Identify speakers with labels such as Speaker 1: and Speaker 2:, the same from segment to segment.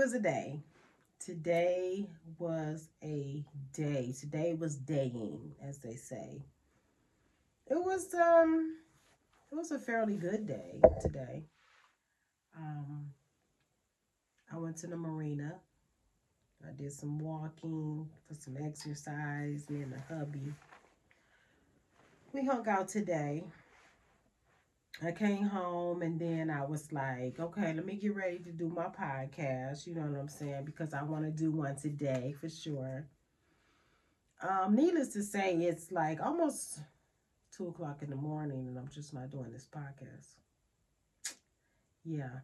Speaker 1: was a day. Today was a day. Today was daying, as they say. It was um it was a fairly good day today. Um I went to the marina. I did some walking for some exercise, me and the hubby. We hung out today. I came home and then I was like, okay, let me get ready to do my podcast. You know what I'm saying? Because I want to do one today for sure. Um, needless to say, it's like almost two o'clock in the morning and I'm just not doing this podcast. Yeah.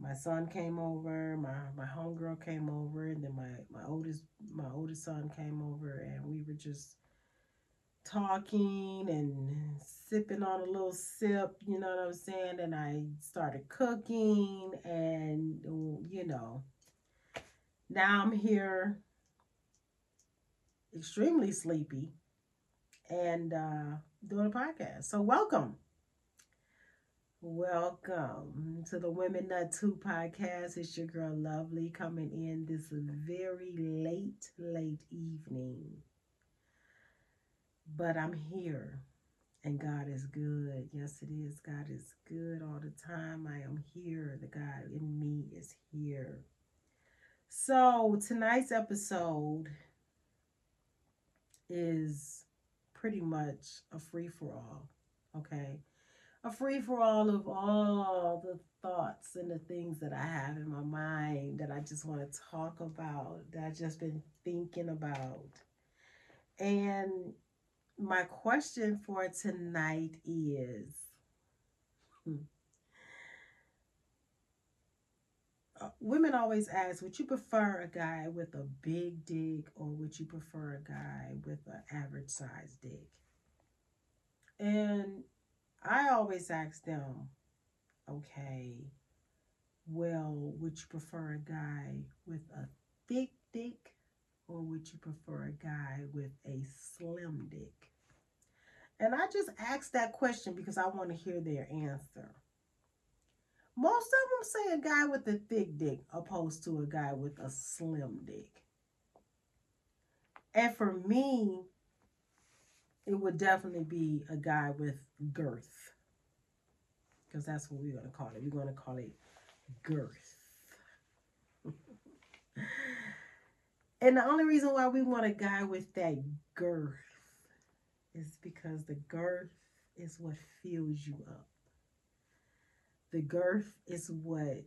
Speaker 1: My son came over, my, my homegirl came over, and then my, my oldest my oldest son came over and we were just talking and sipping on a little sip, you know what I'm saying? And I started cooking and, you know, now I'm here extremely sleepy and uh, doing a podcast. So welcome. Welcome to the Women Nut 2 podcast. It's your girl Lovely coming in this very late, late evening but I'm here and God is good. Yes, it is. God is good all the time. I am here. The God in me is here. So, tonight's episode is pretty much a free for all. Okay. A free for all of all the thoughts and the things that I have in my mind that I just want to talk about, that I've just been thinking about. And my question for tonight is hmm, uh, women always ask would you prefer a guy with a big dick or would you prefer a guy with an average size dick? And i always ask them okay well would you prefer a guy with a thick dick or would you prefer a guy with a slim dick and I just asked that question because I want to hear their answer. Most of them say a guy with a thick dick opposed to a guy with a slim dick. And for me, it would definitely be a guy with girth. Because that's what we're going to call it. We're going to call it girth. and the only reason why we want a guy with that girth is because the girth is what fills you up. The girth is what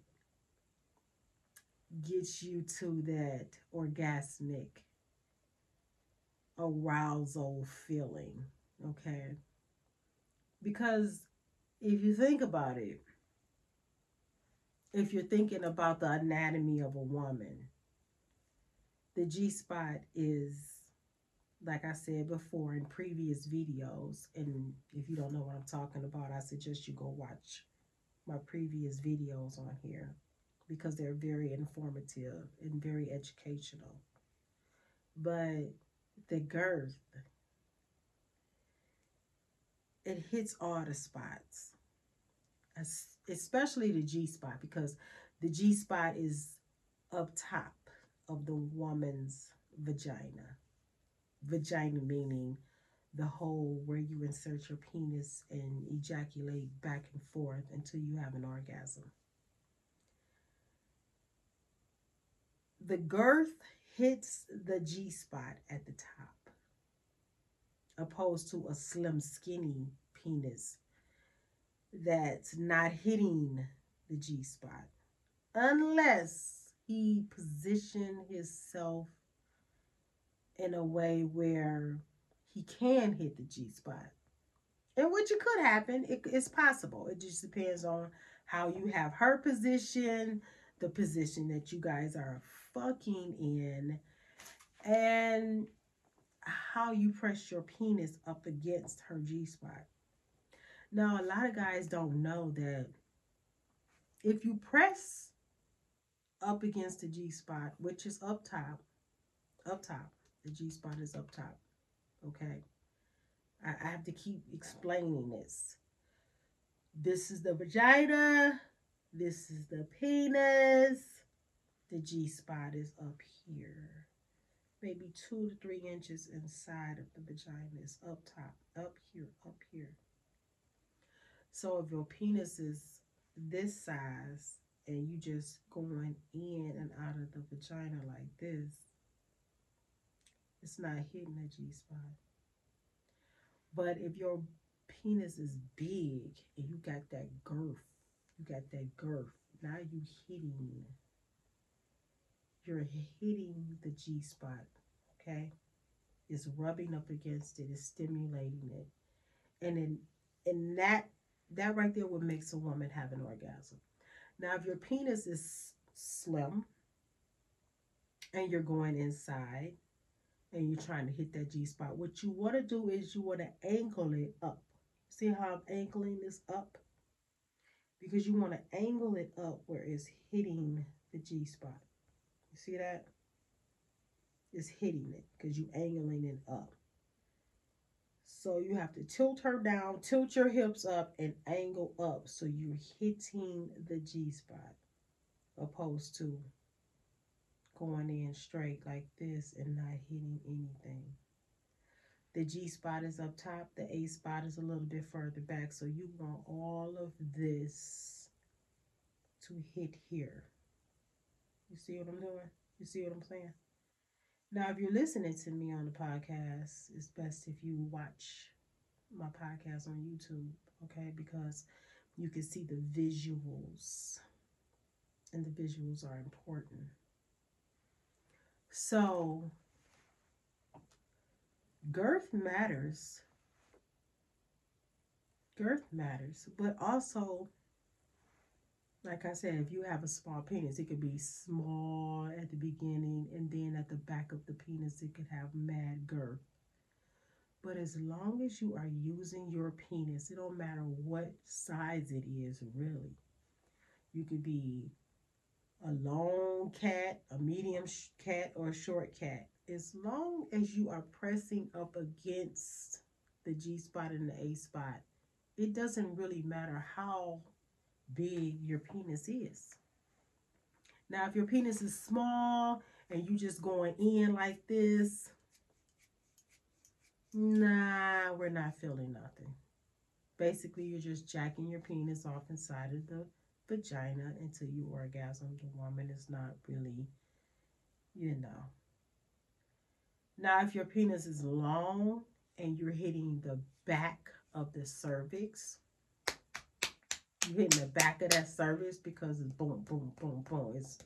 Speaker 1: gets you to that orgasmic arousal feeling, okay? Because if you think about it, if you're thinking about the anatomy of a woman, the G spot is like I said before in previous videos, and if you don't know what I'm talking about, I suggest you go watch my previous videos on here because they're very informative and very educational. But the girth, it hits all the spots, especially the G spot because the G spot is up top of the woman's vagina vagina meaning the hole where you insert your penis and ejaculate back and forth until you have an orgasm. The girth hits the G spot at the top, opposed to a slim, skinny penis that's not hitting the G spot, unless he position himself in a way where he can hit the G spot. And which it could happen. It, it's possible. It just depends on how you have her position, the position that you guys are fucking in, and how you press your penis up against her G spot. Now, a lot of guys don't know that if you press up against the G spot, which is up top, up top, the G spot is up top. Okay. I, I have to keep explaining this. This is the vagina. This is the penis. the G spot is up here. Maybe two to three inches inside of the vagina is up top, up here, up here. So if your penis is this size and you just going in and out of the vagina like this, it's not hitting the G spot. But if your penis is big and you got that girth, you got that girth, now you hitting, you're hitting the G spot, okay? It's rubbing up against it, it's stimulating it. And in, in that, that right there what makes a woman have an orgasm. Now, if your penis is slim and you're going inside, and you're trying to hit that G spot, what you want to do is you want to angle it up. See how I'm angling this up? Because you want to angle it up where it's hitting the G spot. You see that? It's hitting it because you're angling it up. So you have to tilt her down, tilt your hips up, and angle up so you're hitting the G spot opposed to going in straight like this and not hitting anything. The G spot is up top. The A spot is a little bit further back. So you want all of this to hit here. You see what I'm doing? You see what I'm saying? Now, if you're listening to me on the podcast, it's best if you watch my podcast on YouTube, okay? Because you can see the visuals, and the visuals are important. So, girth matters. Girth matters, but also, like I said, if you have a small penis, it could be small at the beginning, and then at the back of the penis, it could have mad girth. But as long as you are using your penis, it don't matter what size it is, really. You could be a long cat, a medium cat, or a short cat. As long as you are pressing up against the G spot and the A spot, it doesn't really matter how big your penis is. Now, if your penis is small and you just going in like this, nah, we're not feeling nothing. Basically, you're just jacking your penis off inside of the vagina until you orgasm. The woman is not really, you know. Now, if your penis is long and you're hitting the back of the cervix, you're hitting the back of that cervix because it's boom, boom, boom, boom. It's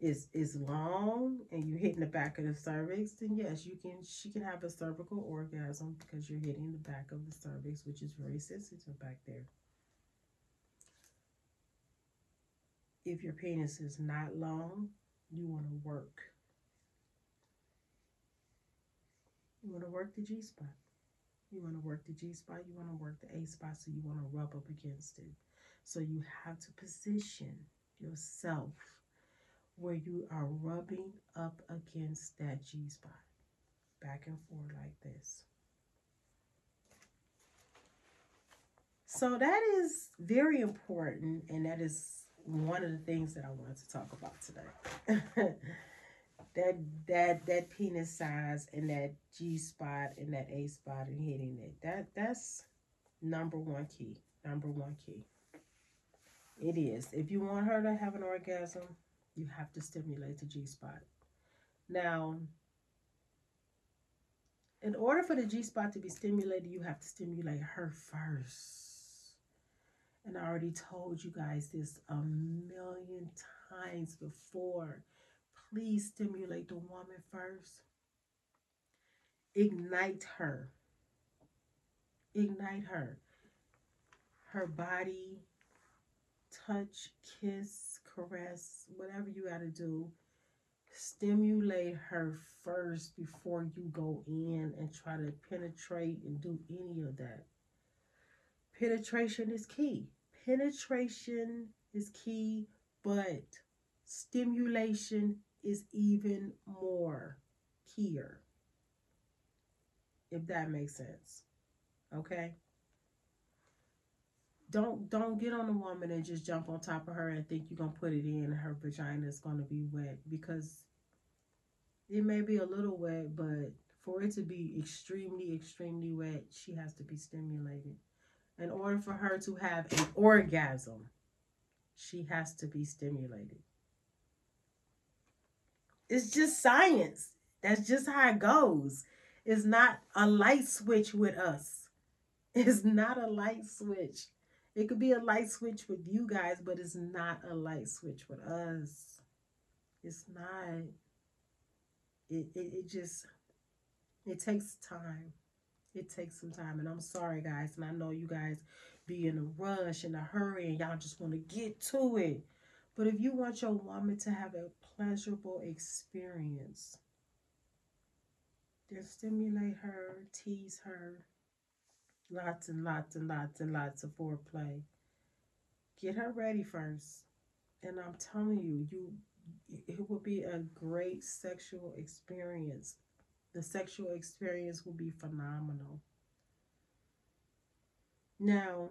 Speaker 1: is is long and you're hitting the back of the cervix, then yes, you can she can have a cervical orgasm because you're hitting the back of the cervix, which is very sensitive back there. If your penis is not long, you want to work. You want to work the G spot. You want to work the G spot. You want to work the A spot. So you want to rub up against it. So you have to position yourself where you are rubbing up against that G spot. Back and forth like this. So that is very important and that is one of the things that I wanted to talk about today. that that that penis size and that G spot and that A spot and hitting it. That that's number one key. Number one key. It is. If you want her to have an orgasm, you have to stimulate the G spot. Now, in order for the G spot to be stimulated, you have to stimulate her first. And I already told you guys this a million times before. Please stimulate the woman first. Ignite her. Ignite her. Her body, touch, kiss, caress, whatever you got to do. Stimulate her first before you go in and try to penetrate and do any of that. Penetration is key. Penetration is key, but stimulation is even more keyer. If that makes sense. Okay? don't don't get on a woman and just jump on top of her and think you're gonna put it in her vagina is gonna be wet because it may be a little wet, but for it to be extremely, extremely wet, she has to be stimulated. In order for her to have an orgasm, she has to be stimulated. It's just science. That's just how it goes. It's not a light switch with us. It's not a light switch. It could be a light switch with you guys, but it's not a light switch with us. It's not. It, it, it just, it takes time. It takes some time. And I'm sorry, guys. And I know you guys be in a rush, in a hurry, and y'all just want to get to it. But if you want your woman to have a pleasurable experience, then stimulate her, tease her, Lots and lots and lots and lots of foreplay. Get her ready first. And I'm telling you, you it will be a great sexual experience. The sexual experience will be phenomenal. Now,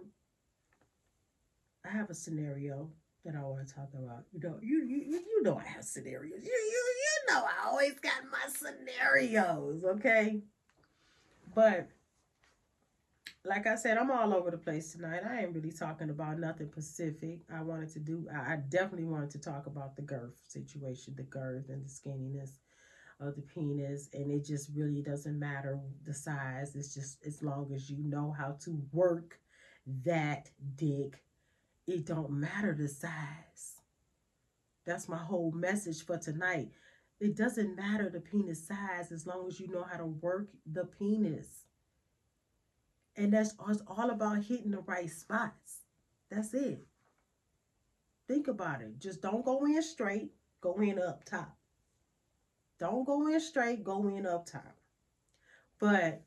Speaker 1: I have a scenario that I want to talk about. You know, you you you know I have scenarios. You you you know I always got my scenarios, okay? But like I said, I'm all over the place tonight. I ain't really talking about nothing specific. I wanted to do, I definitely wanted to talk about the girth situation, the girth and the skinniness of the penis. And it just really doesn't matter the size. It's just as long as you know how to work that dick, it don't matter the size. That's my whole message for tonight. It doesn't matter the penis size as long as you know how to work the penis. And that's it's all about hitting the right spots. That's it. Think about it. Just don't go in straight, go in up top. Don't go in straight, go in up top. But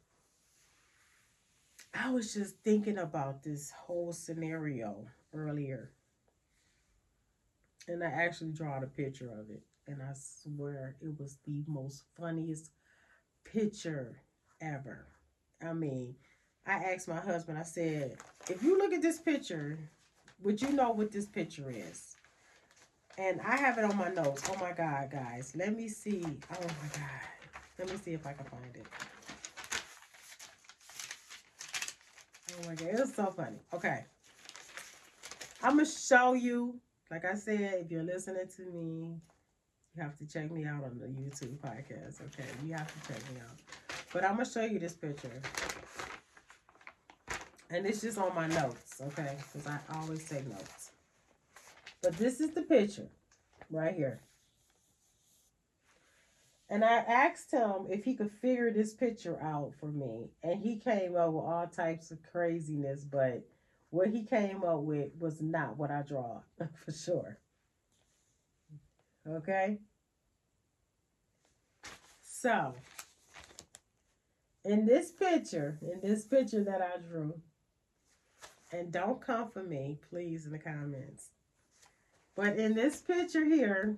Speaker 1: I was just thinking about this whole scenario earlier. And I actually drawed a picture of it. And I swear it was the most funniest picture ever. I mean, I asked my husband, I said, if you look at this picture, would you know what this picture is? And I have it on my notes. Oh my God, guys. Let me see. Oh my God. Let me see if I can find it. Oh my God. It was so funny. Okay. I'm going to show you. Like I said, if you're listening to me, you have to check me out on the YouTube podcast. Okay. You have to check me out. But I'm going to show you this picture. And it's just on my notes, okay? Because I always take notes. But this is the picture right here. And I asked him if he could figure this picture out for me. And he came up with all types of craziness, but what he came up with was not what I draw, for sure. Okay? So, in this picture, in this picture that I drew, and don't come for me, please, in the comments. But in this picture here,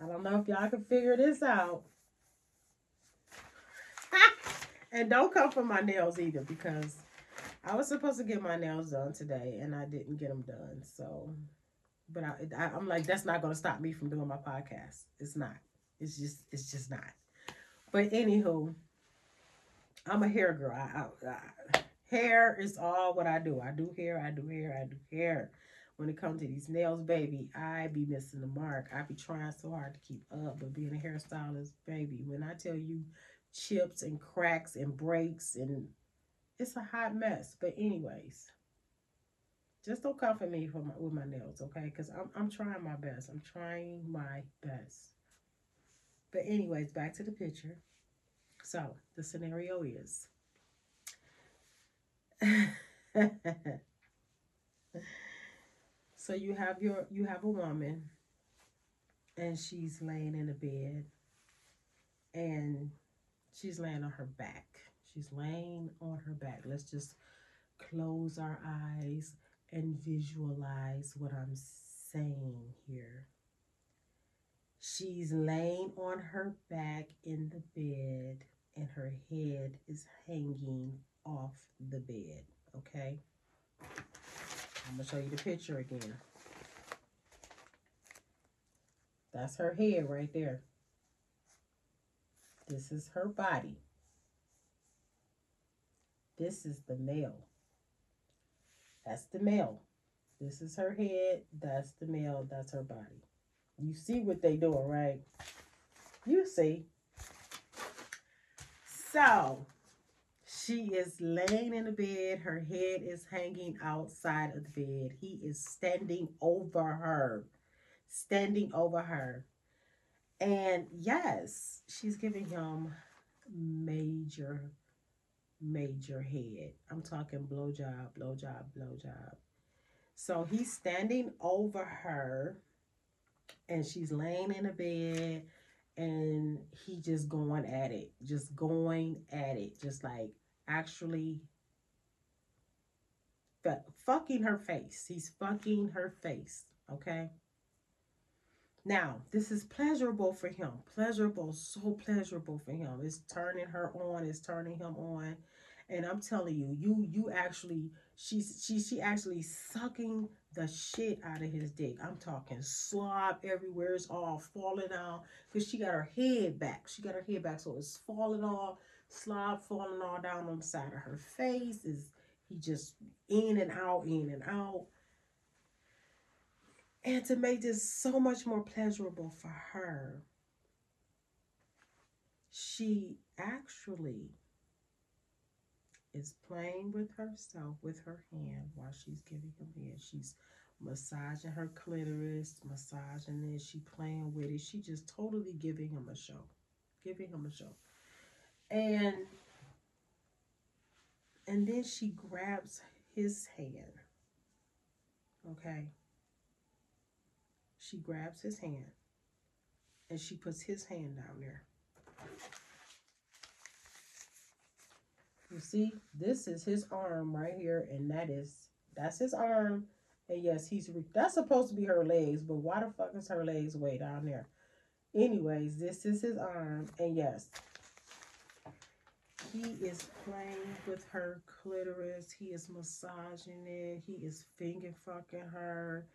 Speaker 1: I don't know if y'all can figure this out. and don't come for my nails either because I was supposed to get my nails done today and I didn't get them done. So, but I, I, am like, that's not going to stop me from doing my podcast. It's not. It's just, it's just not. But anywho, I'm a hair girl. I, I, I, hair is all what I do. I do hair, I do hair, I do hair. When it comes to these nails, baby, I be missing the mark. I be trying so hard to keep up, but being a hairstylist, baby, when I tell you chips and cracks and breaks and it's a hot mess. But anyways, just don't come for me for my, with my nails, okay? Because I'm, I'm trying my best. I'm trying my best. But anyways, back to the picture. So the scenario is so you have your you have a woman and she's laying in a bed and she's laying on her back. She's laying on her back. Let's just close our eyes and visualize what I'm saying here. She's laying on her back in the bed and her head is hanging off the bed. Okay. I'm going to show you the picture again. That's her head right there. This is her body. This is the male. That's the male. This is her head. That's the male. That's her body. You see what they doing, right? You see. So, she is laying in the bed. Her head is hanging outside of the bed. He is standing over her. Standing over her. And yes, she's giving him major, major head. I'm talking blowjob, blowjob, blowjob. So he's standing over her and she's laying in a bed and he just going at it. Just going at it. Just like actually fucking her face. He's fucking her face. Okay. Now, this is pleasurable for him. Pleasurable, so pleasurable for him. It's turning her on, it's turning him on. And I'm telling you, you you actually she's she she actually sucking the shit out of his dick. I'm talking slob everywhere. It's all falling out because she got her head back. She got her head back, so it's falling off. Slob falling all down on the side of her face. Is he just in and out, in and out? And to make this so much more pleasurable for her, she actually is playing with herself with her hand while she's giving him head. She's massaging her clitoris, massaging it. She playing with it. She just totally giving him a show, giving him a show, and and then she grabs his hand. Okay, she grabs his hand and she puts his hand down there. You see, this is his arm right here, and that is, that's his arm. And yes, he's, that's supposed to be her legs, but why the fuck is her legs way down there? Anyways, this is his arm, and yes, he is playing with her clitoris. He is massaging it. He is finger fucking her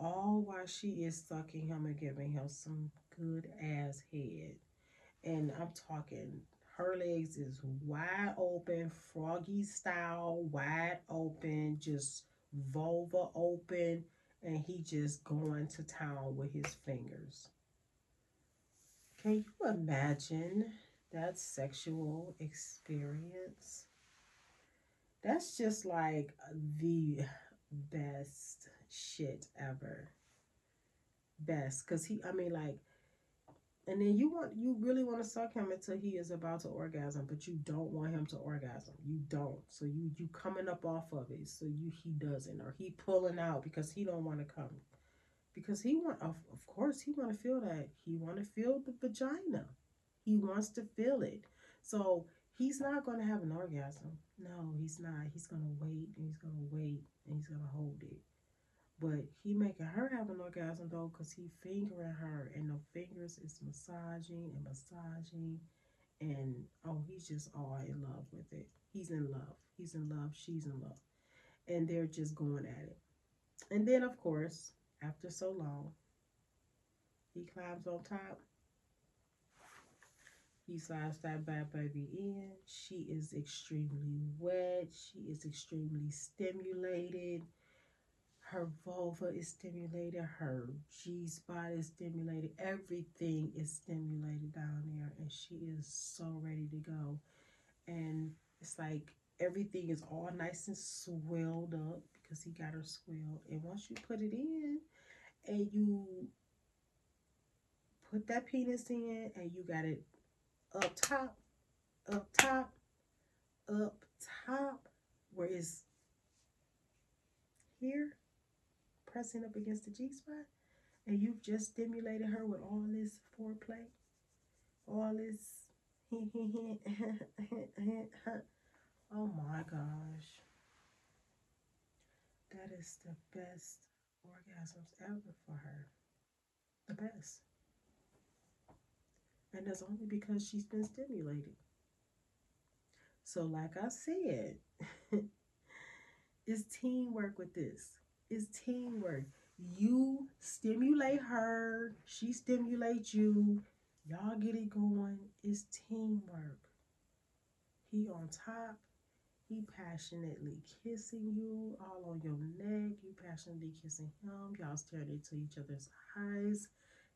Speaker 1: all while she is sucking him and giving him some good ass head. And I'm talking, her legs is wide open, froggy style, wide open, just vulva open, and he just going to town with his fingers. Can you imagine that sexual experience? That's just like the best shit ever. Best. Because he, I mean, like, and then you want, you really want to suck him until he is about to orgasm, but you don't want him to orgasm. You don't. So you, you coming up off of it. So you, he doesn't, or he pulling out because he don't want to come. Because he want, of, of course, he want to feel that. He want to feel the vagina. He wants to feel it. So he's not going to have an orgasm. No, he's not. He's going to wait and he's going to wait and he's going to hold it. But he making her have an orgasm though, cause he fingering her, and the fingers is massaging and massaging, and oh, he's just all in love with it. He's in love. He's in love. She's in love, and they're just going at it. And then, of course, after so long, he climbs on top. He slides that bad baby in. She is extremely wet. She is extremely stimulated her vulva is stimulated, her G spot is stimulated, everything is stimulated down there, and she is so ready to go. And it's like everything is all nice and swelled up because he got her swelled. And once you put it in and you put that penis in and you got it up top, up top, up top, where it's here pressing up against the G spot, and you've just stimulated her with all this foreplay, all this. oh my gosh. That is the best orgasms ever for her. The best. And that's only because she's been stimulated. So, like I said, It's teamwork with this. It's teamwork. You stimulate her, she stimulates you. Y'all get it going. It's teamwork. He on top. He passionately kissing you all on your neck. You passionately kissing him. Y'all staring into each other's eyes.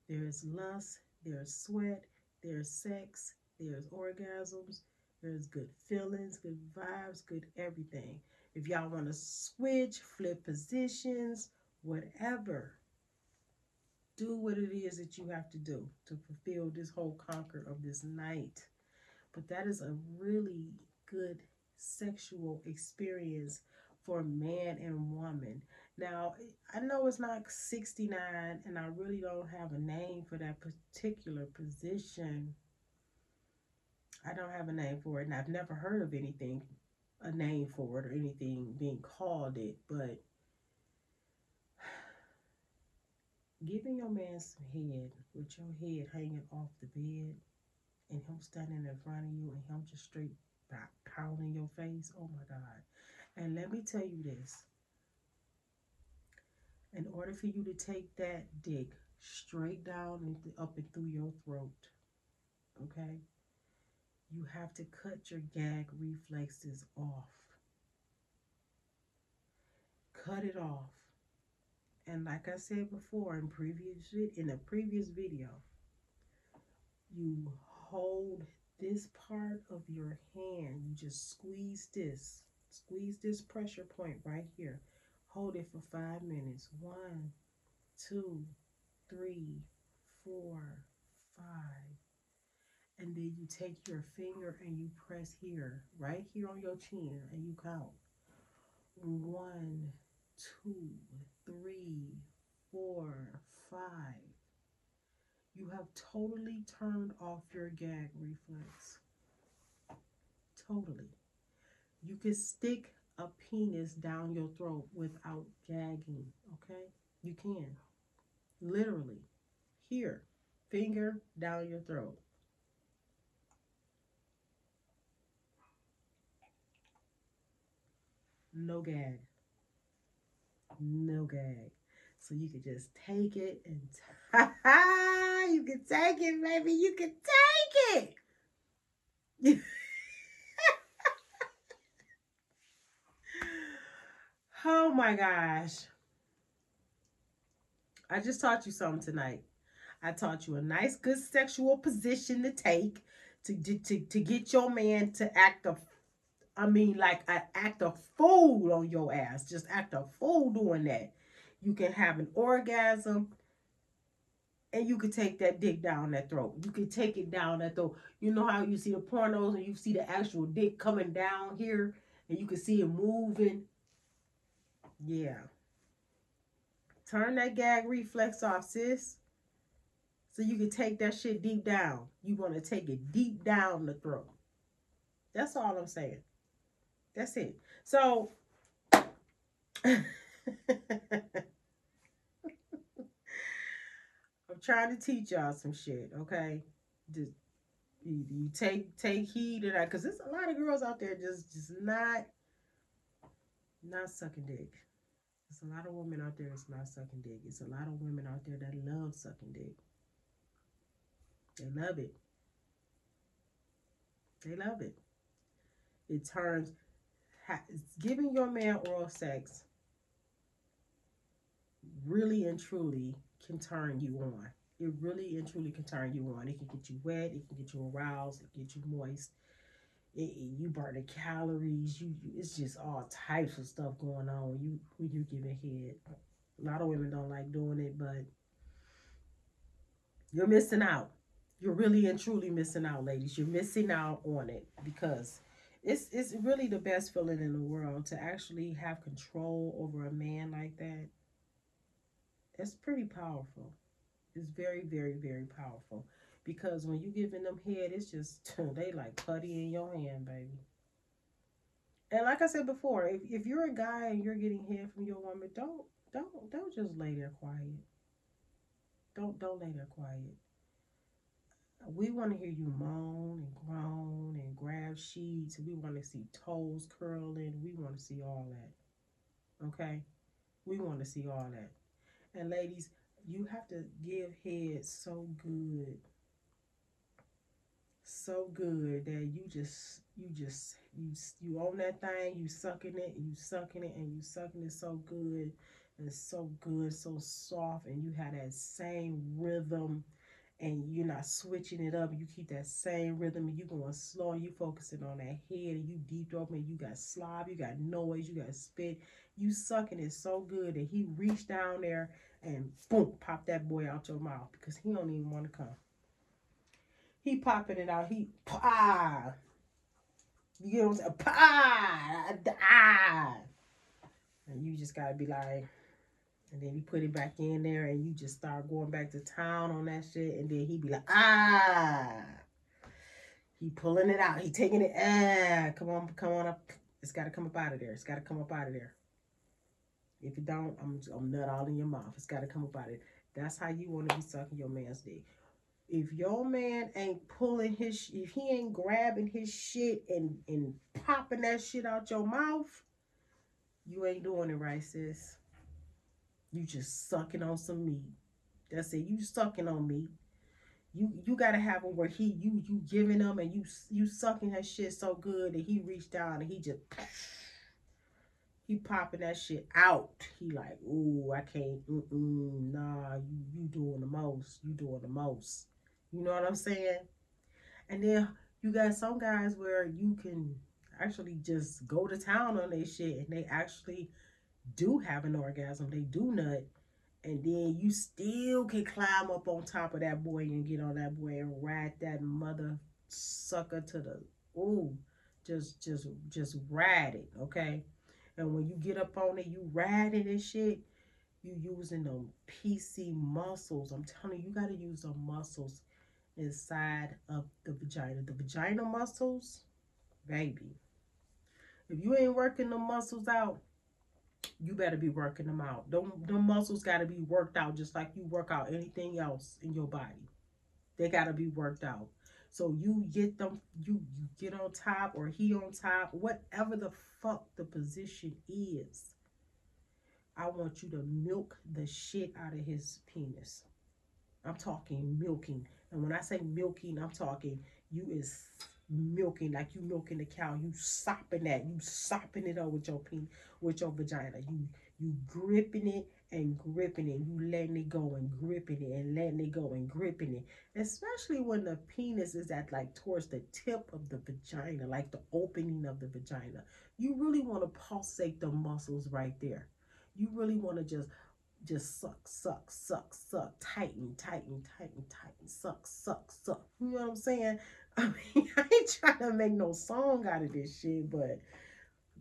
Speaker 1: There's lust. There's sweat. There's sex. There's orgasms. There's good feelings, good vibes, good everything. If y'all want to switch, flip positions, whatever, do what it is that you have to do to fulfill this whole conquer of this night. But that is a really good sexual experience for man and woman. Now, I know it's not 69 and I really don't have a name for that particular position. I don't have a name for it and I've never heard of anything, a name for it or anything being called it, but giving your man some head with your head hanging off the bed and him standing in front of you and him just straight pounding your face. Oh my God. And let me tell you this. In order for you to take that dick straight down and up and through your throat, okay, you have to cut your gag reflexes off. Cut it off. And like I said before in previous in a previous video, you hold this part of your hand, you just squeeze this, squeeze this pressure point right here. Hold it for five minutes. One, two, three, four, five. And then you take your finger and you press here, right here on your chin, and you count. One, two, three, four, five you have totally turned off your gag reflex. Totally. You can stick a penis down your throat without gagging, okay? You can. Literally. Here. Finger down your throat. No gag. No gag. So you can just take it and you can take it, baby. You can take it. oh my gosh. I just taught you something tonight. I taught you a nice, good sexual position to take to, to, to get your man to act a, I mean, like act a fool on your ass. Just act a fool doing that. You can have an orgasm and you can take that dick down that throat. You can take it down that throat. You know how you see the pornos and you see the actual dick coming down here and you can see it moving. Yeah. Turn that gag reflex off, sis. So you can take that shit deep down. You want to take it deep down the throat. That's all I'm saying. That's it. So I'm trying to teach y'all some shit, okay? Just you, you take take heed of that because there's a lot of girls out there just just not not sucking dick. There's a lot of women out there that's not sucking dick. It's a lot of women out there that love sucking dick. They love it. They love it. It turns giving your man oral sex really and truly can turn you on. It really and truly can turn you on. It can get you wet. It can get you aroused. It can get you moist. It, you burn the calories. You, you, it's just all types of stuff going on when you when you give it head. A lot of women don't like doing it, but you're missing out. You're really and truly missing out, ladies. You're missing out on it because it's it's really the best feeling in the world to actually have control over a man like that it's pretty powerful. It's very, very, very powerful. Because when you giving them head, it's just, they like putty in your hand, baby. And like I said before, if, if you're a guy and you're getting head from your woman, don't, don't, don't just lay there quiet. Don't, don't lay there quiet. We want to hear you moan and groan and grab sheets. We want to see toes curling. We want to see all that. Okay? We want to see all that. And ladies, you have to give head so good. So good that you just you just you you own that thing, you sucking it, you sucking it, and you sucking it so good and so good, so soft, and you have that same rhythm and you're not switching it up. You keep that same rhythm and you going slow and you focusing on that head and you deep open. You got slob, you got noise, you got spit. You sucking it so good that he reached down there and boom, pop that boy out your mouth because he don't even want to come. He popping it out. He ah. You get what I'm saying? Pa, ah. And you just gotta be like, and then you put it back in there and you just start going back to town on that shit. And then he be like, ah. He pulling it out. He taking it. Ah, come on, come on up. It's got to come up out of there. It's got to come up out of there. If you don't, I'm, I'm nut all in your mouth. It's got to come up out of it. That's how you want to be sucking your man's dick. If your man ain't pulling his, if he ain't grabbing his shit and, and popping that shit out your mouth, you ain't doing it right, sis. You just sucking on some meat. That's it. You sucking on meat. You you gotta have him where he you you giving him and you you sucking that shit so good that he reached down and he just he popping that shit out. He like, ooh, I can't. Mm-mm, nah, you you doing the most. You doing the most. You know what I'm saying? And then you got some guys where you can actually just go to town on their shit and they actually do have an orgasm, they do nut, and then you still can climb up on top of that boy and get on that boy and ride that mother sucker to the ooh, just just just ride it, okay? And when you get up on it, you ride it and shit. You using them PC muscles. I'm telling you, you gotta use the muscles inside of the vagina. The vagina muscles, baby. If you ain't working the muscles out, you better be working them out. Them, them muscles got to be worked out just like you work out anything else in your body. They got to be worked out. So you get them, you, you get on top or he on top, whatever the fuck the position is. I want you to milk the shit out of his penis. I'm talking milking. And when I say milking, I'm talking you is milking like you milking the cow. You sopping that. You sopping it up with your penis, with your vagina. You you gripping it and gripping it. You letting it go and gripping it and letting it go and gripping it. Especially when the penis is at like towards the tip of the vagina, like the opening of the vagina. You really want to pulsate the muscles right there. You really want to just just suck, suck, suck, suck, tighten, tighten, tighten, tighten, suck, suck, suck. You know what I'm saying? I mean, I ain't trying to make no song out of this shit, but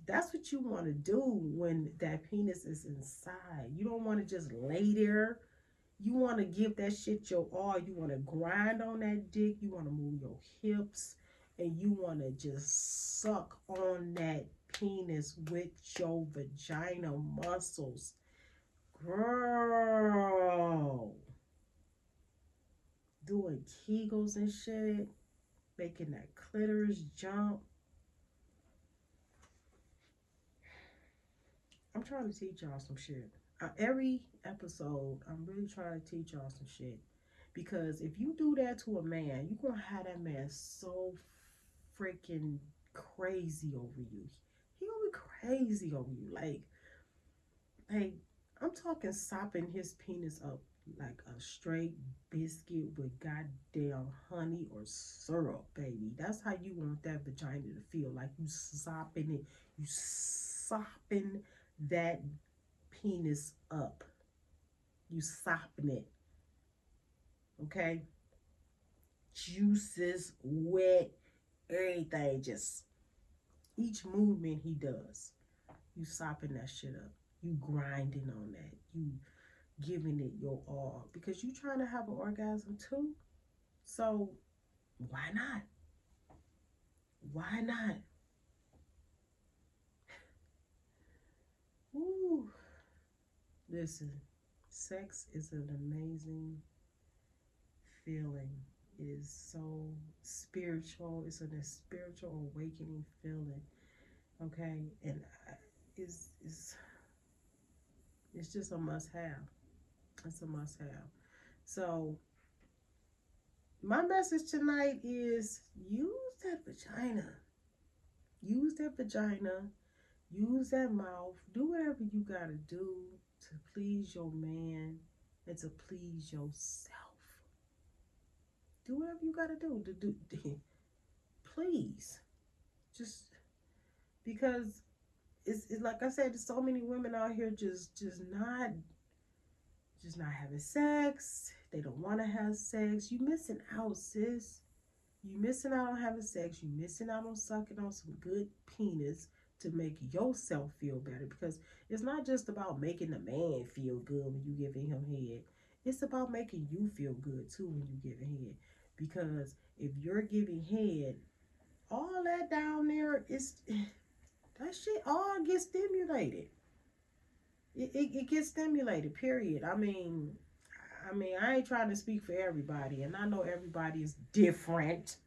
Speaker 1: that's what you want to do when that penis is inside. You don't want to just lay there. You want to give that shit your all. You want to grind on that dick. You want to move your hips. And you want to just suck on that penis with your vagina muscles. Girl. Doing kegels and shit making that clitoris jump. I'm trying to teach y'all some shit. Uh, every episode, I'm really trying to teach y'all some shit. Because if you do that to a man, you're going to have that man so freaking crazy over you. He gonna be crazy over you. Like, like I'm talking sopping his penis up like a straight biscuit with goddamn honey or syrup, baby. That's how you want that vagina to feel. Like you sopping it, you sopping that penis up. You sopping it. Okay? Juices, wet, everything. Just each movement he does, you sopping that shit up. You grinding on that. You giving it your all because you're trying to have an orgasm too. So why not? Why not? Ooh. Listen, sex is an amazing feeling. It is so spiritual. It's a spiritual awakening feeling. Okay, and uh, is is It's just a must have. It's a must have. So my message tonight is use that vagina. Use that vagina. Use that mouth. Do whatever you gotta do to please your man and to please yourself. Do whatever you gotta do to do. Please, just because it's, it's like I said, there's so many women out here just just not just not having sex. They don't want to have sex. You missing out, sis. You missing out on having sex. You missing out on sucking on some good penis to make yourself feel better. Because it's not just about making the man feel good when you giving him head. It's about making you feel good too when you giving head. Because if you're giving head, all that down there is that shit all gets stimulated. It, it, it gets stimulated, period. I mean, I mean, I ain't trying to speak for everybody, and I know everybody is different.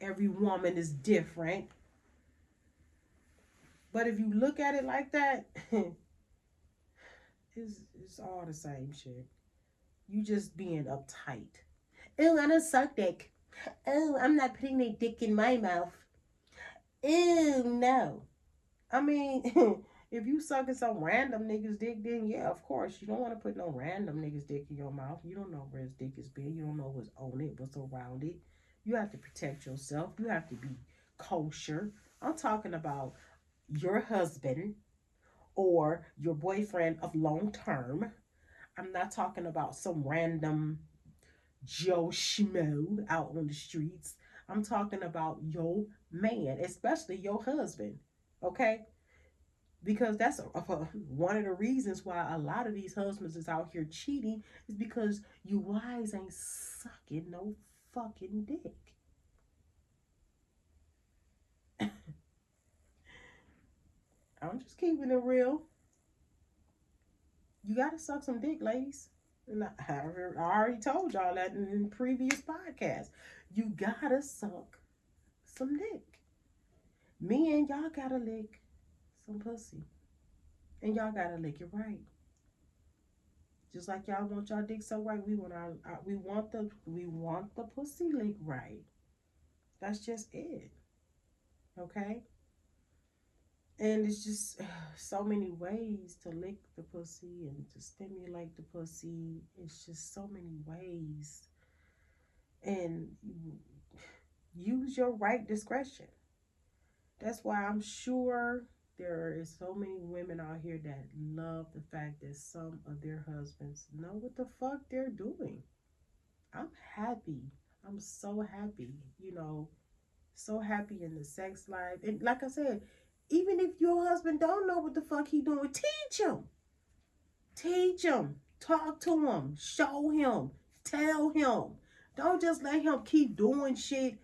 Speaker 1: Every woman is different. But if you look at it like that, it's, it's all the same shit. You just being uptight. Oh, I don't suck dick. Oh, I'm not putting a dick in my mouth. Oh, no. I mean, if you sucking some random nigga's dick, then yeah, of course. You don't want to put no random nigga's dick in your mouth. You don't know where his dick is been. You don't know what's on it, what's around it. You have to protect yourself. You have to be kosher. I'm talking about your husband or your boyfriend of long term. I'm not talking about some random Joe Schmo out on the streets. I'm talking about your man, especially your husband. Okay? Because that's a, a, one of the reasons why a lot of these husbands is out here cheating is because you wives ain't sucking no fucking dick. I'm just keeping it real. You gotta suck some dick, ladies. And I, I already told y'all that in previous podcasts. You gotta suck some dick. Me and y'all gotta lick some pussy. And y'all gotta lick it right. Just like y'all want y'all dick so right, we want our, our we want the we want the pussy lick right. That's just it. Okay? And it's just uh, so many ways to lick the pussy and to stimulate the pussy. It's just so many ways. And use your right discretion. That's why I'm sure there is so many women out here that love the fact that some of their husbands know what the fuck they're doing. I'm happy. I'm so happy, you know, so happy in the sex life. And like I said, even if your husband don't know what the fuck he doing, teach him. Teach him. Talk to him. Show him. Tell him. Don't just let him keep doing shit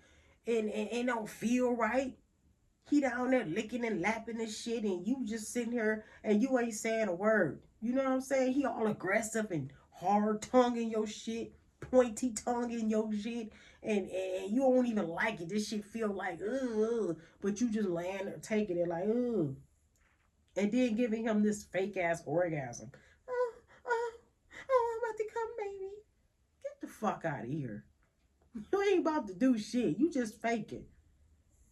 Speaker 1: and, and, and don't feel right. He down there licking and lapping and shit, and you just sitting here and you ain't saying a word. You know what I'm saying? He all aggressive and hard tongue in your shit, pointy tongue in your shit, and, and you don't even like it. This shit feel like, ugh, but you just laying there taking it like, ugh. And then giving him this fake ass orgasm. Oh, oh, oh, I'm about to come, baby. Get the fuck out of here. You ain't about to do shit. You just faking.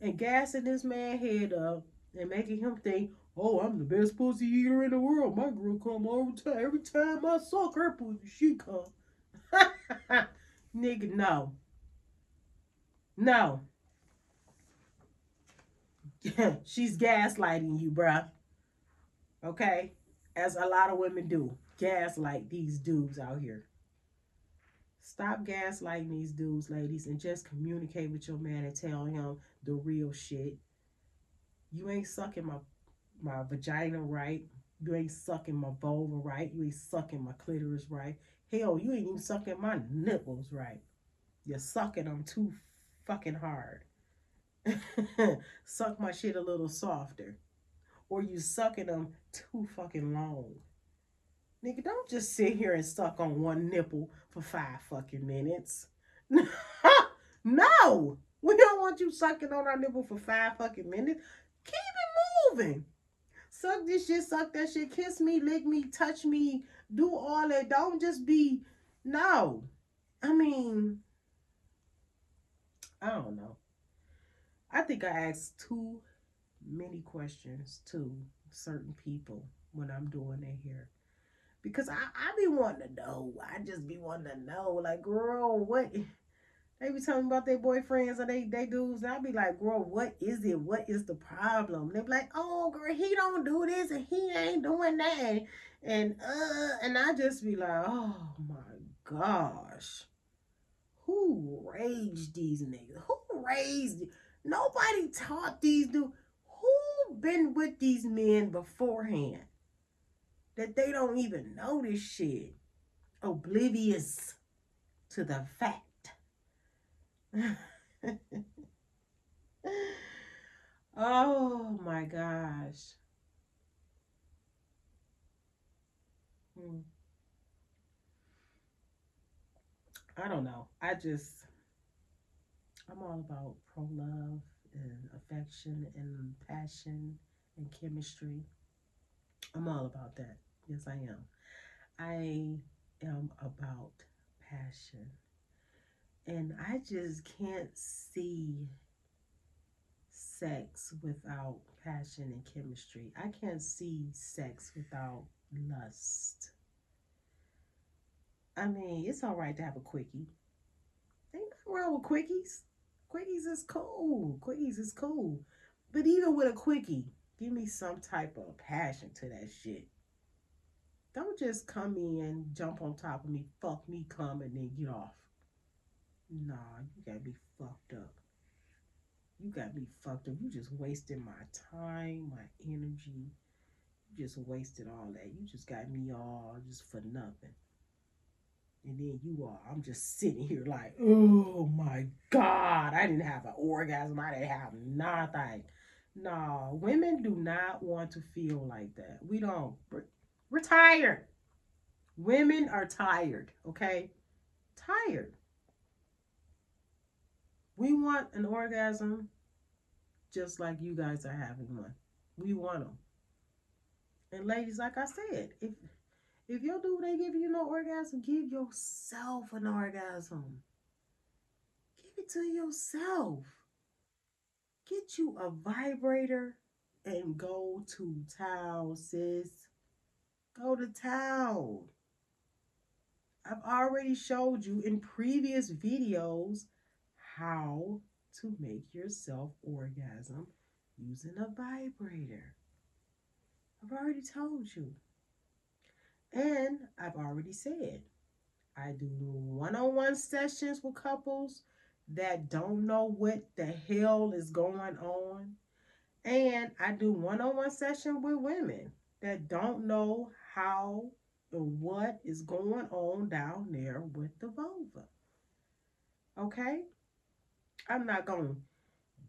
Speaker 1: And gassing this man head up and making him think, oh, I'm the best pussy eater in the world. My girl come time. Every time I suck her pussy, she come. Nigga, no. No. She's gaslighting you, bruh. Okay? As a lot of women do. Gaslight these dudes out here. Stop gaslighting these dudes, ladies, and just communicate with your man and tell him the real shit. You ain't sucking my my vagina right. You ain't sucking my vulva right. You ain't sucking my clitoris right. Hell, you ain't even sucking my nipples right. You're sucking them too fucking hard. Suck my shit a little softer. Or you sucking them too fucking long. Nigga, don't just sit here and suck on one nipple for five fucking minutes. no! We don't want you sucking on our nipple for five fucking minutes. Keep it moving. suck this shit, suck that shit, kiss me, lick me, touch me, do all that. Don't just be no. I mean, I don't know. I think I asked too many questions to certain people when I'm doing their hair. Because I, I be wanting to know. I just be wanting to know. Like, girl, what they be telling about their boyfriends or they, they dudes. And I be like, girl, what is it? What is the problem? They be like, oh, girl, he don't do this and he ain't doing that. And, uh, and I just be like, oh my gosh. Who raised these niggas? Who raised? Nobody taught these dudes. Who been with these men beforehand? That they don't even know this shit. Oblivious to the fact oh my gosh. Hmm. I don't know. I just, I'm all about pro love and affection and passion and chemistry. I'm all about that. Yes, I am. I am about passion and I just can't see sex without passion and chemistry. I can't see sex without lust. I mean, it's all right to have a quickie. Ain't nothing wrong with quickies. Quickies is cool. Quickies is cool. But even with a quickie, give me some type of passion to that shit. Don't just come in, jump on top of me, fuck me, come, and then get off. Nah, you gotta be fucked up. You gotta be fucked up. You just wasted my time, my energy. You just wasted all that. You just got me all just for nothing. And then you are, I'm just sitting here like, oh my God, I didn't have an orgasm. I didn't have nothing. No, women do not want to feel like that. We don't. We're tired. Women are tired, okay? Tired. We want an orgasm just like you guys are having one. We want them. And ladies, like I said, if if your dude ain't giving you no orgasm, give yourself an orgasm. Give it to yourself. Get you a vibrator and go to town, sis. Go to town. I've already showed you in previous videos how to make yourself orgasm using a vibrator. I've already told you. And I've already said, I do one on one sessions with couples that don't know what the hell is going on. And I do one on one session with women that don't know how and what is going on down there with the vulva. Okay? I'm not going to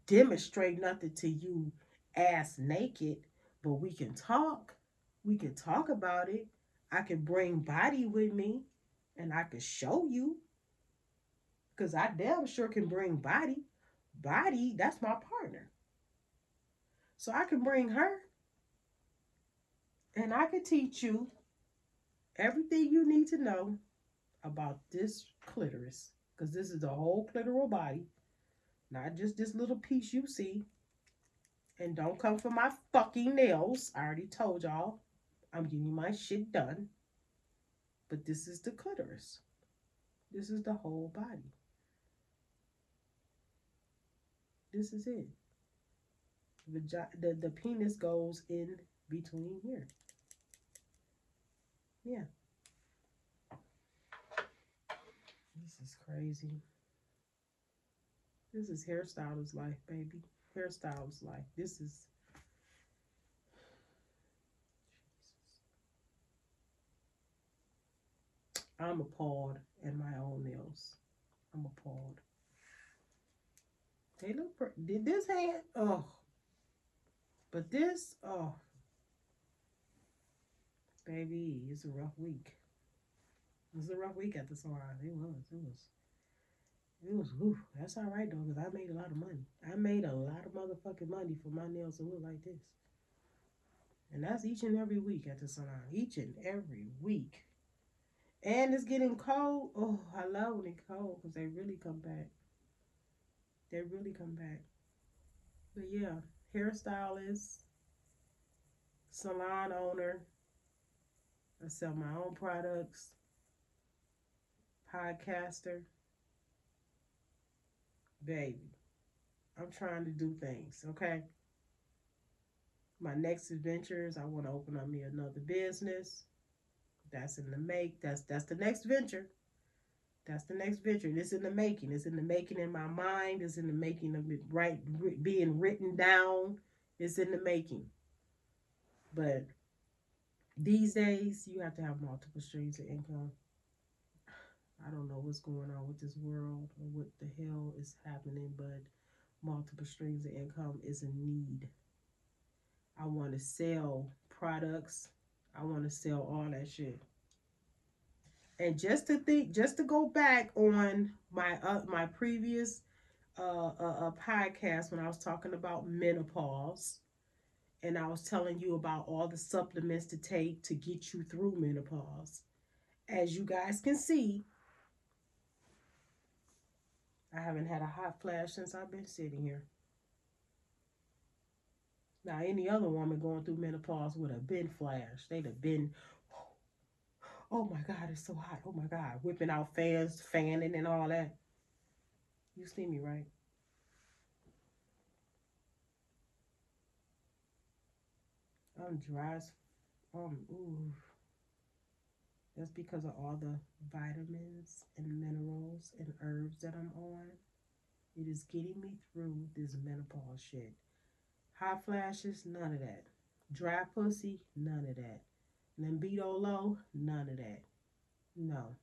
Speaker 1: demonstrate nothing to you ass naked, but we can talk. We can talk about it. I can bring body with me and I can show you. Because I damn sure can bring body. Body, that's my partner. So I can bring her and I can teach you everything you need to know about this clitoris. Because this is the whole clitoral body. Not just this little piece you see. And don't come for my fucking nails. I already told y'all. I'm getting my shit done. But this is the clitoris. This is the whole body. This is it. The, the, the penis goes in between here. Yeah. This is crazy. This is hairstylist life, baby. Hairstylist life. This is. I'm appalled at my own nails. I'm appalled. They look pretty. Did this hand? Oh. But this, oh. Baby, it's a rough week. It was a rough week at the salon. It was. It was. It was, that's all right though, because I made a lot of money. I made a lot of motherfucking money for my nails to look like this. And that's each and every week at the salon. Each and every week. And it's getting cold. Oh, I love when it's cold because they really come back. They really come back. But yeah, hairstylist, salon owner. I sell my own products. Podcaster. Baby, I'm trying to do things, okay? My next adventures, I want to open up me another business. That's in the make. That's that's the next venture. That's the next venture. It's in the making. It's in the making in my mind. It's in the making of it right being written down. It's in the making. But these days, you have to have multiple streams of income. I don't know what's going on with this world or what the hell is happening, but multiple streams of income is a need. I want to sell products. I want to sell all that shit. And just to think, just to go back on my uh, my previous uh, uh, uh, podcast when I was talking about menopause, and I was telling you about all the supplements to take to get you through menopause. As you guys can see, I haven't had a hot flash since I've been sitting here. Now, any other woman going through menopause would have been flashed. They'd have been, oh my God, it's so hot. Oh my God, whipping out fans, fanning, and all that. You see me, right? I'm dry as, um, ooh. That's because of all the vitamins and minerals and herbs that I'm on. It is getting me through this menopause shit. Hot flashes, none of that. Dry pussy, none of that. Libido low, none of that. No.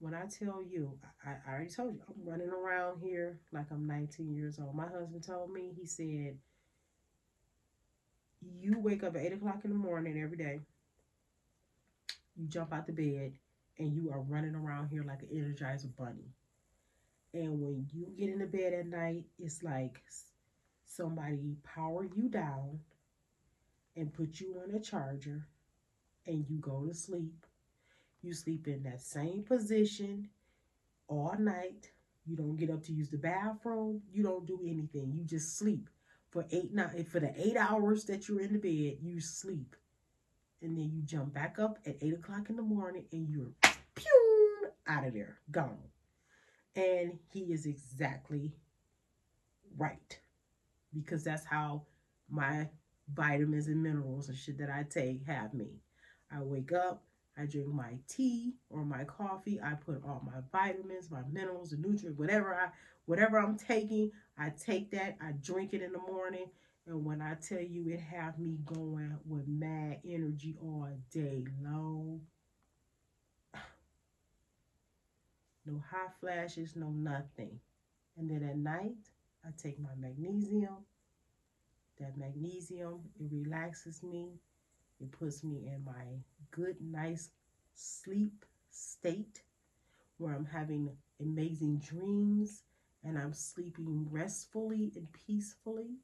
Speaker 1: When I tell you, I, I already told you, I'm running around here like I'm 19 years old. My husband told me, he said, you wake up at 8 o'clock in the morning every day you jump out the bed and you are running around here like an energizer bunny. And when you get in the bed at night, it's like somebody power you down and put you on a charger and you go to sleep. You sleep in that same position all night. You don't get up to use the bathroom. You don't do anything. You just sleep for eight night for the eight hours that you're in the bed. You sleep and then you jump back up at 8 o'clock in the morning and you're pew out of there, gone. And he is exactly right because that's how my vitamins and minerals and shit that I take have me. I wake up, I drink my tea or my coffee, I put all my vitamins, my minerals, the nutrients, whatever I whatever I'm taking, I take that, I drink it in the morning, and when I tell you it have me going with mad energy all day long. No hot flashes, no nothing. And then at night, I take my magnesium. That magnesium, it relaxes me. It puts me in my good, nice sleep state where I'm having amazing dreams and I'm sleeping restfully and peacefully.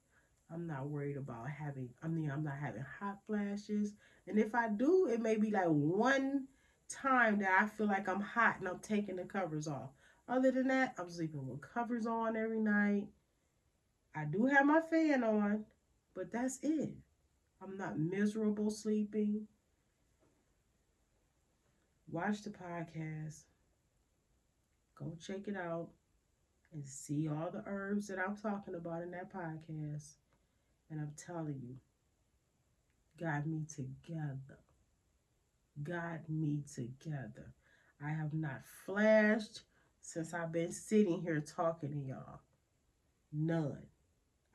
Speaker 1: I'm not worried about having, I mean, I'm not having hot flashes. And if I do, it may be like one time that I feel like I'm hot and I'm taking the covers off. Other than that, I'm sleeping with covers on every night. I do have my fan on, but that's it. I'm not miserable sleeping. Watch the podcast. Go check it out and see all the herbs that I'm talking about in that podcast. And I'm telling you, got me together. Got me together. I have not flashed since I've been sitting here talking to y'all. None.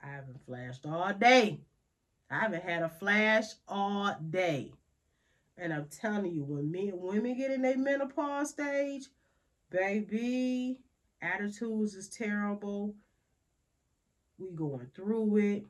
Speaker 1: I haven't flashed all day. I haven't had a flash all day. And I'm telling you, when men women get in their menopause stage, baby, attitudes is terrible. We going through it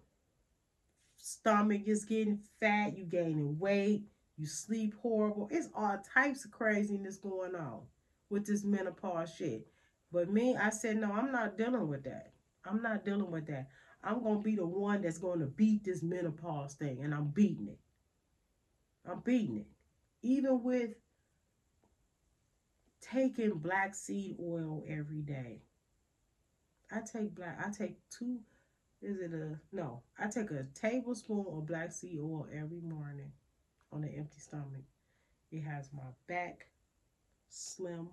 Speaker 1: stomach is getting fat, you gaining weight, you sleep horrible. It's all types of craziness going on with this menopause shit. But me, I said, no, I'm not dealing with that. I'm not dealing with that. I'm gonna be the one that's gonna beat this menopause thing, and I'm beating it. I'm beating it. Even with taking black seed oil every day. I take black I take two is it a no, I take a tablespoon of black seed oil every morning on an empty stomach. It has my back slim,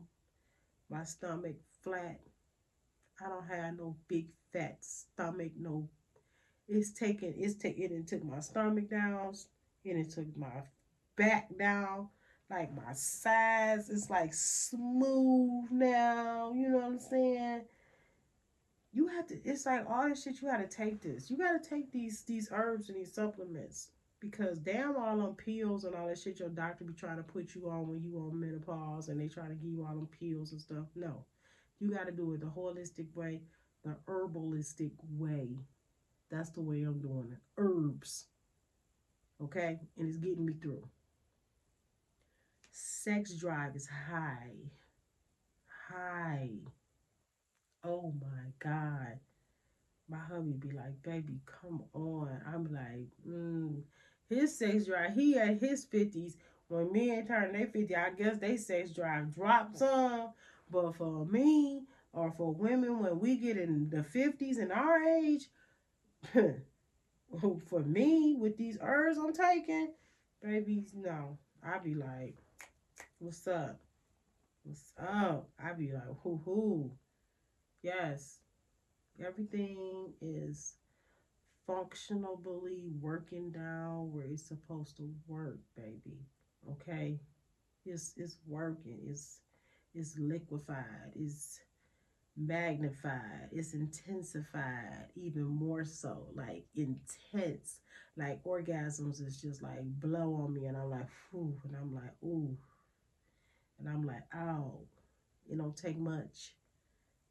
Speaker 1: my stomach flat. I don't have no big fat stomach, no it's taken it's taken it took my stomach down and it took my back now. like my sides is like smooth now you know what i'm saying? You have to it's like all this shit you gotta take this. You gotta take these these herbs and these supplements because damn all them pills and all that shit your doctor be trying to put you on when you on menopause and they try to give you all them pills and stuff. No. You gotta do it the holistic way the herbalistic way. That's the way i'm doing it. Herbs. Okay? And it's getting me through sex drive is high high oh my God. My hubby be like, baby, come on. I'm like, mm. His sex drive, he at his 50s. When men turn their 50, I guess they sex drive drops some. But for me, or for women, when we get in the 50s and our age, for me, with these herbs I'm taking, babies, no. I be like, what's up? What's up? I be like, hoo hoo. Yes, everything is functionally working down where it's supposed to work, baby. Okay? It's it's working. It's it's liquefied. It's magnified. It's intensified even more so. Like intense. Like orgasms is just like blow on me and I'm like, whew, and I'm like, ooh. And I'm like, oh, it don't take much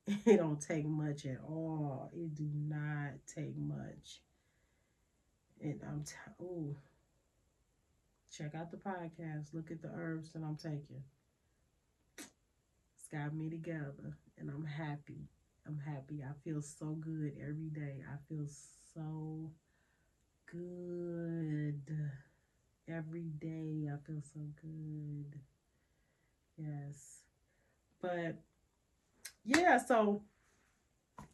Speaker 1: it don't take much at all. It do not take much. And I'm t- oh, check out the podcast. Look at the herbs that I'm taking. It's got me together, and I'm happy. I'm happy. I feel so good every day. I feel so good every day. I feel so good. Yes, but yeah, so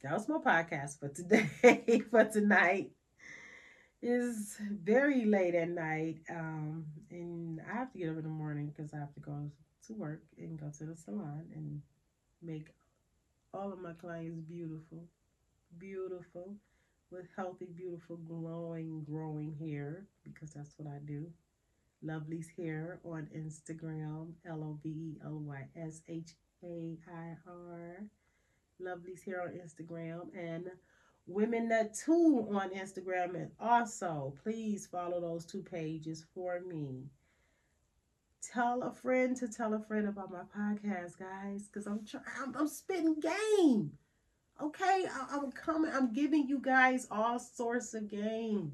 Speaker 1: that was my podcast for today, for tonight. It's very late at night, um, and I have to get up in the morning because I have to go to work and go to the salon and make all of my clients beautiful, beautiful, with healthy, beautiful, glowing, growing hair because that's what I do. Lovely's Hair on Instagram, L O V E L Y S H a I R. Lovely's Hair on Instagram and Women Nut 2 on Instagram. And also, please follow those two pages for me. Tell a friend to tell a friend about my podcast, guys, because I'm trying. I'm, I'm spitting game. Okay, I, I'm coming. I'm giving you guys all sorts of game.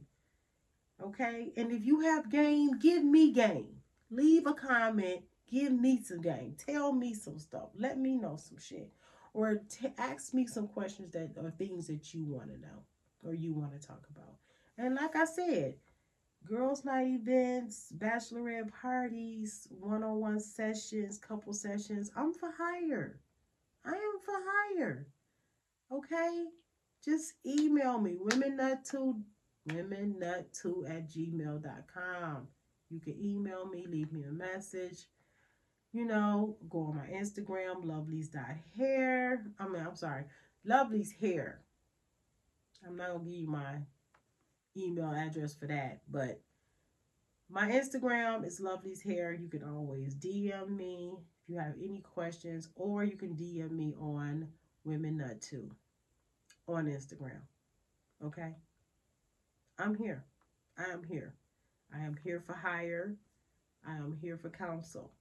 Speaker 1: Okay, and if you have game, give me game. Leave a comment Give me some game. Tell me some stuff. Let me know some shit. Or ask me some questions that are things that you want to know or you want to talk about. And like I said, girls' night events, bachelorette parties, one on one sessions, couple sessions. I'm for hire. I am for hire. Okay? Just email me, womennut2, womennut2 at gmail.com. You can email me, leave me a message you know, go on my Instagram, lovely's.hair. I mean, I'm sorry, lovely's hair. I'm not going to give you my email address for that, but my Instagram is lovely's hair. You can always DM me if you have any questions, or you can DM me on Women Nut 2 on Instagram. Okay? I'm here. I am here. I am here for hire. I am here for counsel.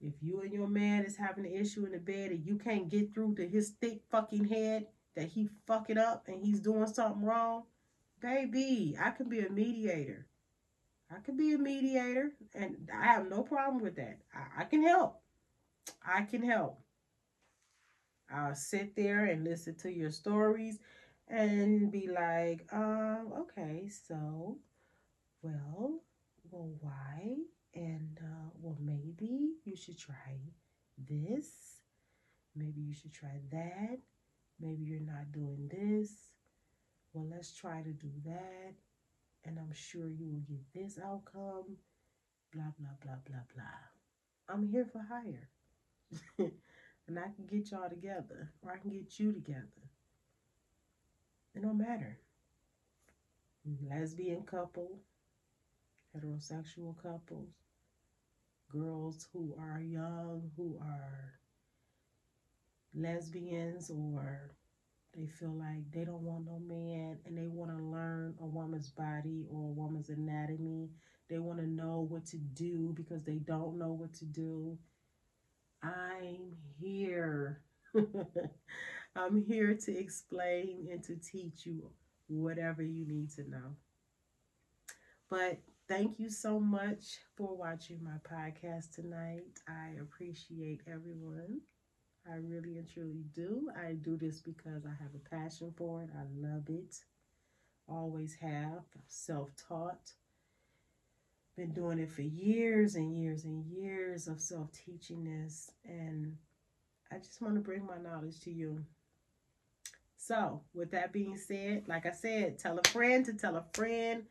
Speaker 1: If you and your man is having an issue in the bed and you can't get through to his thick fucking head that he fucking up and he's doing something wrong, baby, I can be a mediator. I can be a mediator and I have no problem with that. I, I can help. I can help. I'll sit there and listen to your stories and be like, um, okay, so, well, well, why? And, uh, well, maybe you should try this. Maybe you should try that. Maybe you're not doing this. Well, let's try to do that. And I'm sure you will get this outcome. Blah, blah, blah, blah, blah. I'm here for hire. and I can get y'all together, or I can get you together. It don't matter. Lesbian couple, heterosexual couples, girls who are young, who are lesbians, or they feel like they don't want no man and they want to learn a woman's body or a woman's anatomy. They want to know what to do because they don't know what to do. I'm here. I'm here to explain and to teach you whatever you need to know. But thank you so much for watching my podcast tonight. I appreciate everyone. I really and truly do. I do this because I have a passion for it. I love it. Always have. Self taught. Been doing it for years and years and years of self teaching this. And I just want to bring my knowledge to you. So, with that being said, like I said, tell a friend to tell a friend.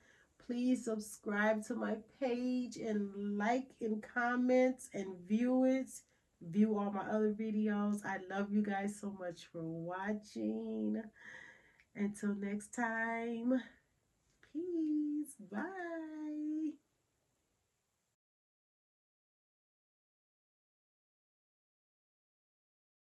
Speaker 1: Please subscribe to my page and like and comment and view it. View all my other videos. I love you guys so much for watching. Until next time, peace. Bye.